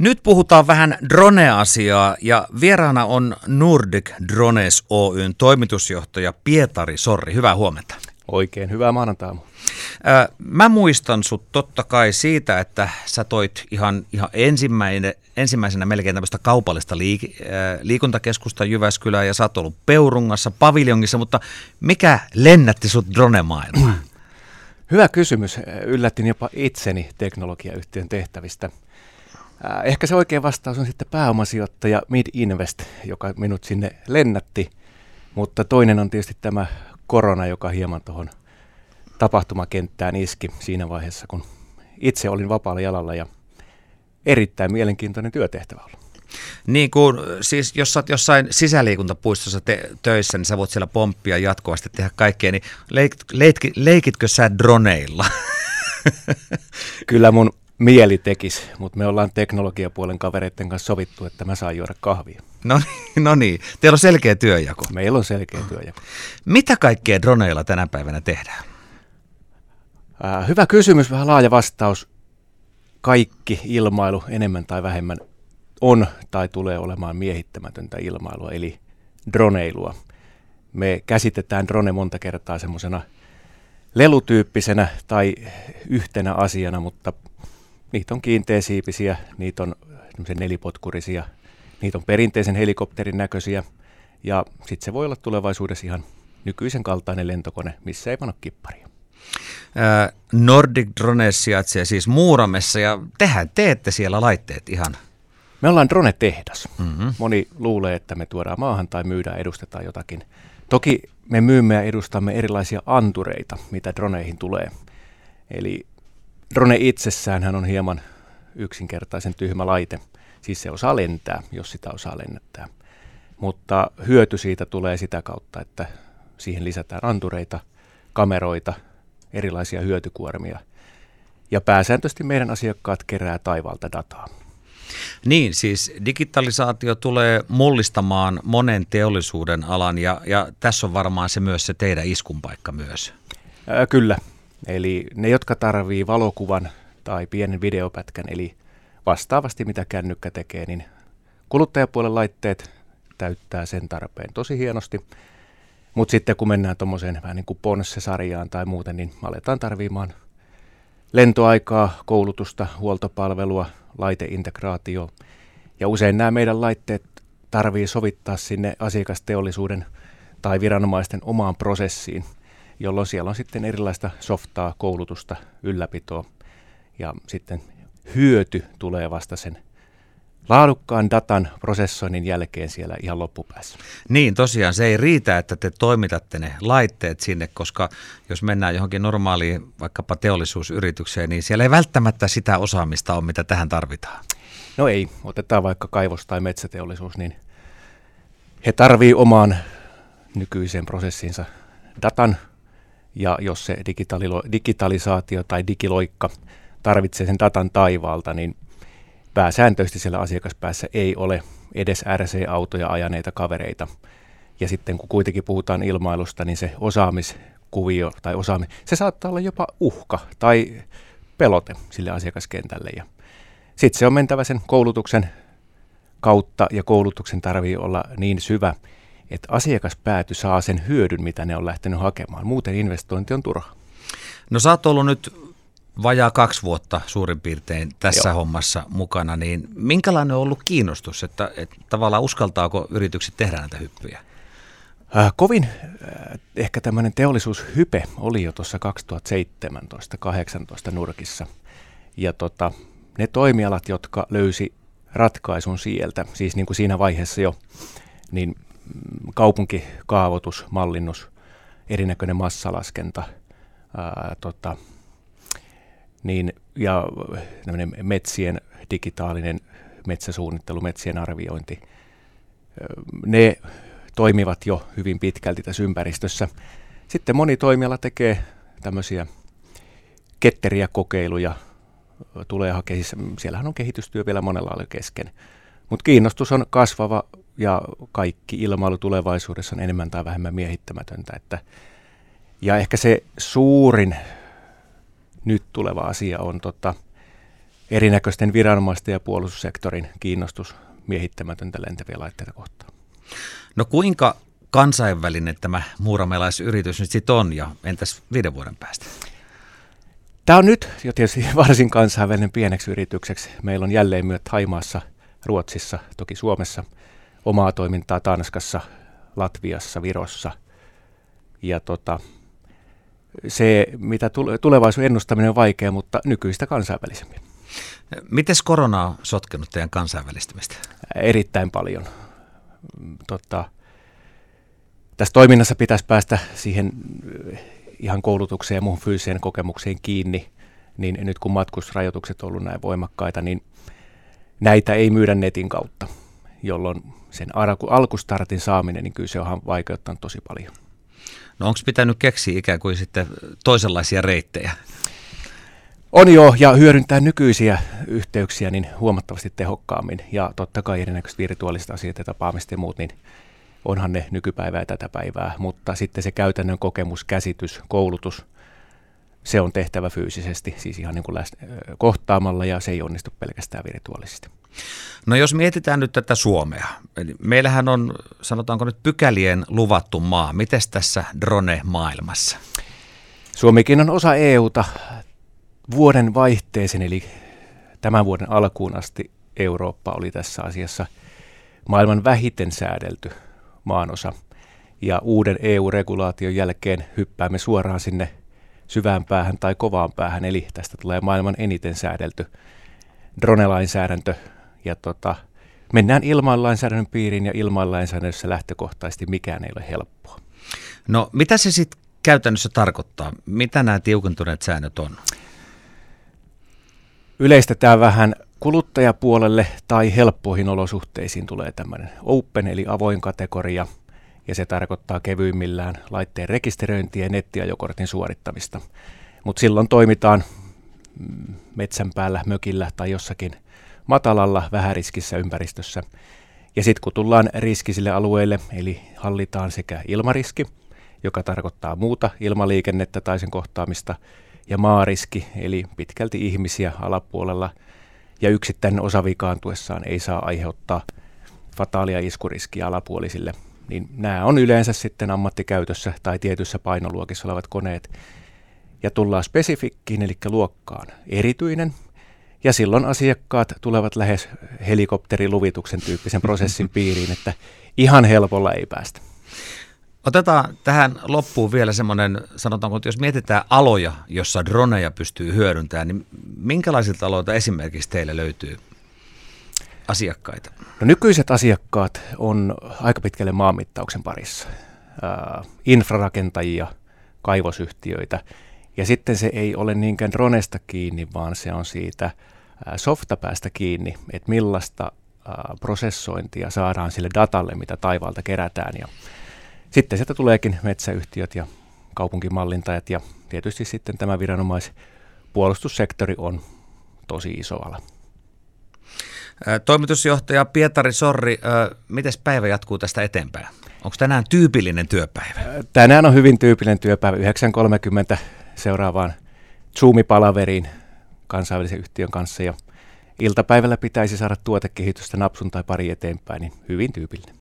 Nyt puhutaan vähän drone-asiaa ja vieraana on Nordic Drones Oyn toimitusjohtaja Pietari Sorri. Hyvää huomenta. Oikein hyvää maanantaa. Mä muistan sut totta kai siitä, että sä toit ihan, ihan ensimmäinen, ensimmäisenä melkein tämmöistä kaupallista liik- liikuntakeskusta Jyväskylään ja sä oot ollut Peurungassa, paviljongissa, mutta mikä lennätti sut drone-maailmaan? Hyvä kysymys. Yllättin jopa itseni teknologiayhtiön tehtävistä. Ehkä se oikea vastaus on sitten pääomasijoittaja Mid Invest, joka minut sinne lennätti. Mutta toinen on tietysti tämä korona, joka hieman tuohon tapahtumakenttään iski siinä vaiheessa, kun itse olin vapaalla jalalla ja erittäin mielenkiintoinen työtehtävä ollut. Niin kuin, siis jos olet jossain sisäliikuntapuistossa te- töissä, niin sä voit siellä pomppia jatkuvasti tehdä kaikkea, niin leik- leik- leikitkö sä droneilla? Kyllä mun mieli tekisi, mutta me ollaan teknologiapuolen kavereiden kanssa sovittu, että mä saan juoda kahvia. No niin, no niin, teillä on selkeä työjako. Meillä on selkeä työjako. Mitä kaikkea droneilla tänä päivänä tehdään? Äh, hyvä kysymys, vähän laaja vastaus. Kaikki ilmailu enemmän tai vähemmän on tai tulee olemaan miehittämätöntä ilmailua, eli droneilua. Me käsitetään drone monta kertaa semmoisena lelutyyppisenä tai yhtenä asiana, mutta niitä on kiinteäsiipisiä, niitä on nelipotkurisia, niitä on perinteisen helikopterin näköisiä ja sitten se voi olla tulevaisuudessa ihan nykyisen kaltainen lentokone, missä ei pane kipparia. Nordic Drones sijaitsee siis Muuramessa ja tehän teette siellä laitteet ihan me ollaan drone-tehdas. Mm-hmm. Moni luulee, että me tuodaan maahan tai myydään, edustetaan jotakin. Toki me myymme ja edustamme erilaisia antureita, mitä droneihin tulee. Eli drone itsessään on hieman yksinkertaisen tyhmä laite. Siis se osaa lentää, jos sitä osaa lennättää. Mutta hyöty siitä tulee sitä kautta, että siihen lisätään antureita, kameroita, erilaisia hyötykuormia. Ja pääsääntöisesti meidän asiakkaat kerää taivaalta dataa. Niin, siis digitalisaatio tulee mullistamaan monen teollisuuden alan ja, ja tässä on varmaan se myös se teidän iskunpaikka myös. Ää, kyllä. Eli ne, jotka tarvii valokuvan tai pienen videopätkän, eli vastaavasti mitä kännykkä tekee, niin kuluttajapuolen laitteet täyttää sen tarpeen tosi hienosti. Mutta sitten kun mennään tuommoiseen vähän niin kuin Ponsse-sarjaan tai muuten, niin aletaan tarvimaan lentoaikaa, koulutusta, huoltopalvelua, laiteintegraatio. Ja usein nämä meidän laitteet tarvii sovittaa sinne asiakasteollisuuden tai viranomaisten omaan prosessiin, jolloin siellä on sitten erilaista softaa, koulutusta, ylläpitoa ja sitten hyöty tulee vasta sen laadukkaan datan prosessoinnin jälkeen siellä ihan loppupäässä. Niin, tosiaan se ei riitä, että te toimitatte ne laitteet sinne, koska jos mennään johonkin normaaliin vaikkapa teollisuusyritykseen, niin siellä ei välttämättä sitä osaamista ole, mitä tähän tarvitaan. No ei, otetaan vaikka kaivos- tai metsäteollisuus, niin he tarvii omaan nykyiseen prosessinsa datan, ja jos se digitalisaatio tai digiloikka tarvitsee sen datan taivaalta, niin pääsääntöisesti siellä asiakaspäässä ei ole edes RC-autoja ajaneita kavereita. Ja sitten kun kuitenkin puhutaan ilmailusta, niin se osaamiskuvio tai osaami, se saattaa olla jopa uhka tai pelote sille asiakaskentälle. Ja sitten se on mentävä sen koulutuksen kautta ja koulutuksen tarvii olla niin syvä, että asiakaspääty saa sen hyödyn, mitä ne on lähtenyt hakemaan. Muuten investointi on turha. No sä oot ollut nyt vajaa kaksi vuotta suurin piirtein tässä Joo. hommassa mukana, niin minkälainen on ollut kiinnostus, että, että tavallaan uskaltaako yritykset tehdä näitä hyppyjä? Äh, kovin äh, ehkä tämmöinen teollisuushype oli jo tuossa 2017-2018 nurkissa. Ja tota, ne toimialat, jotka löysi ratkaisun sieltä, siis niin kuin siinä vaiheessa jo, niin kaupunkikaavoitus, mallinnus, erinäköinen massalaskenta, ää, tota, niin, ja metsien digitaalinen metsäsuunnittelu, metsien arviointi, ne toimivat jo hyvin pitkälti tässä ympäristössä. Sitten moni toimiala tekee tämmöisiä ketteriä kokeiluja, tulee hakemaan, siis siellähän on kehitystyö vielä monella lailla kesken. Mutta kiinnostus on kasvava ja kaikki ilmailu tulevaisuudessa on enemmän tai vähemmän miehittämätöntä. Että, ja ehkä se suurin nyt tuleva asia on tota, erinäköisten viranomaisten ja puolustussektorin kiinnostus miehittämätöntä lentäviä laitteita kohtaan. No kuinka kansainvälinen tämä muuramelaisyritys nyt sitten on ja entäs viiden vuoden päästä? Tämä on nyt jo tietysti varsin kansainvälinen pieneksi yritykseksi. Meillä on jälleen myöt Haimaassa, Ruotsissa, toki Suomessa, omaa toimintaa Tanskassa, Latviassa, Virossa. Ja tota, se, mitä tulevaisuuden ennustaminen on vaikea, mutta nykyistä kansainvälisemmin. Miten korona on sotkenut teidän kansainvälistymistä? Erittäin paljon. Tota, tässä toiminnassa pitäisi päästä siihen eh, ihan koulutukseen ja muuhun fyysiseen kokemukseen kiinni, niin nyt kun matkustusrajoitukset on ollut näin voimakkaita, niin näitä ei myydä netin kautta, jolloin sen alkustartin saaminen, niin kyllä se on vaikeuttanut tosi paljon. No onko pitänyt keksiä ikään kuin sitten toisenlaisia reittejä? On jo, ja hyödyntää nykyisiä yhteyksiä niin huomattavasti tehokkaammin. Ja totta kai erinäköiset virtuaaliset asiat ja tapaamiset ja muut, niin onhan ne nykypäivää tätä päivää. Mutta sitten se käytännön kokemus, käsitys, koulutus, se on tehtävä fyysisesti, siis ihan niin kuin läs, kohtaamalla, ja se ei onnistu pelkästään virtuaalisesti. No jos mietitään nyt tätä Suomea, eli meillähän on, sanotaanko nyt pykälien luvattu maa. Miten tässä drone-maailmassa? Suomikin on osa EUta vuoden vaihteeseen, eli tämän vuoden alkuun asti Eurooppa oli tässä asiassa maailman vähiten säädelty maanosa. Ja uuden EU-regulaation jälkeen hyppäämme suoraan sinne syvään päähän tai kovaan päähän, eli tästä tulee maailman eniten säädelty drone-lainsäädäntö. Ja tota, mennään ilmailainsäädännön piiriin ja ilmailainsäädännössä lähtökohtaisesti mikään ei ole helppoa. No mitä se sitten käytännössä tarkoittaa? Mitä nämä tiukentuneet säännöt on? Yleistetään vähän kuluttajapuolelle tai helppoihin olosuhteisiin tulee tämmöinen open eli avoin kategoria ja se tarkoittaa kevyimmillään laitteen rekisteröintiä ja nettiajokortin suorittamista. Mutta silloin toimitaan mm, metsän päällä, mökillä tai jossakin matalalla, vähäriskissä ympäristössä. Ja sitten kun tullaan riskisille alueille, eli hallitaan sekä ilmariski, joka tarkoittaa muuta ilmaliikennettä tai sen kohtaamista, ja maariski, eli pitkälti ihmisiä alapuolella, ja yksittäinen osa vikaantuessaan ei saa aiheuttaa fataalia iskuriskiä alapuolisille, niin nämä on yleensä sitten ammattikäytössä tai tietyssä painoluokissa olevat koneet. Ja tullaan spesifikkiin, eli luokkaan erityinen, ja silloin asiakkaat tulevat lähes helikopteriluvituksen tyyppisen prosessin piiriin, että ihan helpolla ei päästä. Otetaan tähän loppuun vielä semmoinen, sanotaanko, että jos mietitään aloja, jossa droneja pystyy hyödyntämään, niin minkälaisilta aloilta esimerkiksi teille löytyy asiakkaita? No nykyiset asiakkaat on aika pitkälle maanmittauksen parissa. Äh, infrarakentajia, kaivosyhtiöitä. Ja sitten se ei ole niinkään dronesta kiinni, vaan se on siitä äh, softapäästä kiinni, että millaista äh, prosessointia saadaan sille datalle, mitä taivaalta kerätään. Ja sitten sieltä tuleekin metsäyhtiöt ja kaupunkimallintajat ja tietysti sitten tämä viranomaispuolustussektori on tosi iso ala. Toimitusjohtaja Pietari Sorri, miten päivä jatkuu tästä eteenpäin? Onko tänään tyypillinen työpäivä? Tänään on hyvin tyypillinen työpäivä. 9.30 seuraavaan Zoom-palaveriin kansainvälisen yhtiön kanssa ja iltapäivällä pitäisi saada tuotekehitystä napsun tai pari eteenpäin, niin hyvin tyypillinen.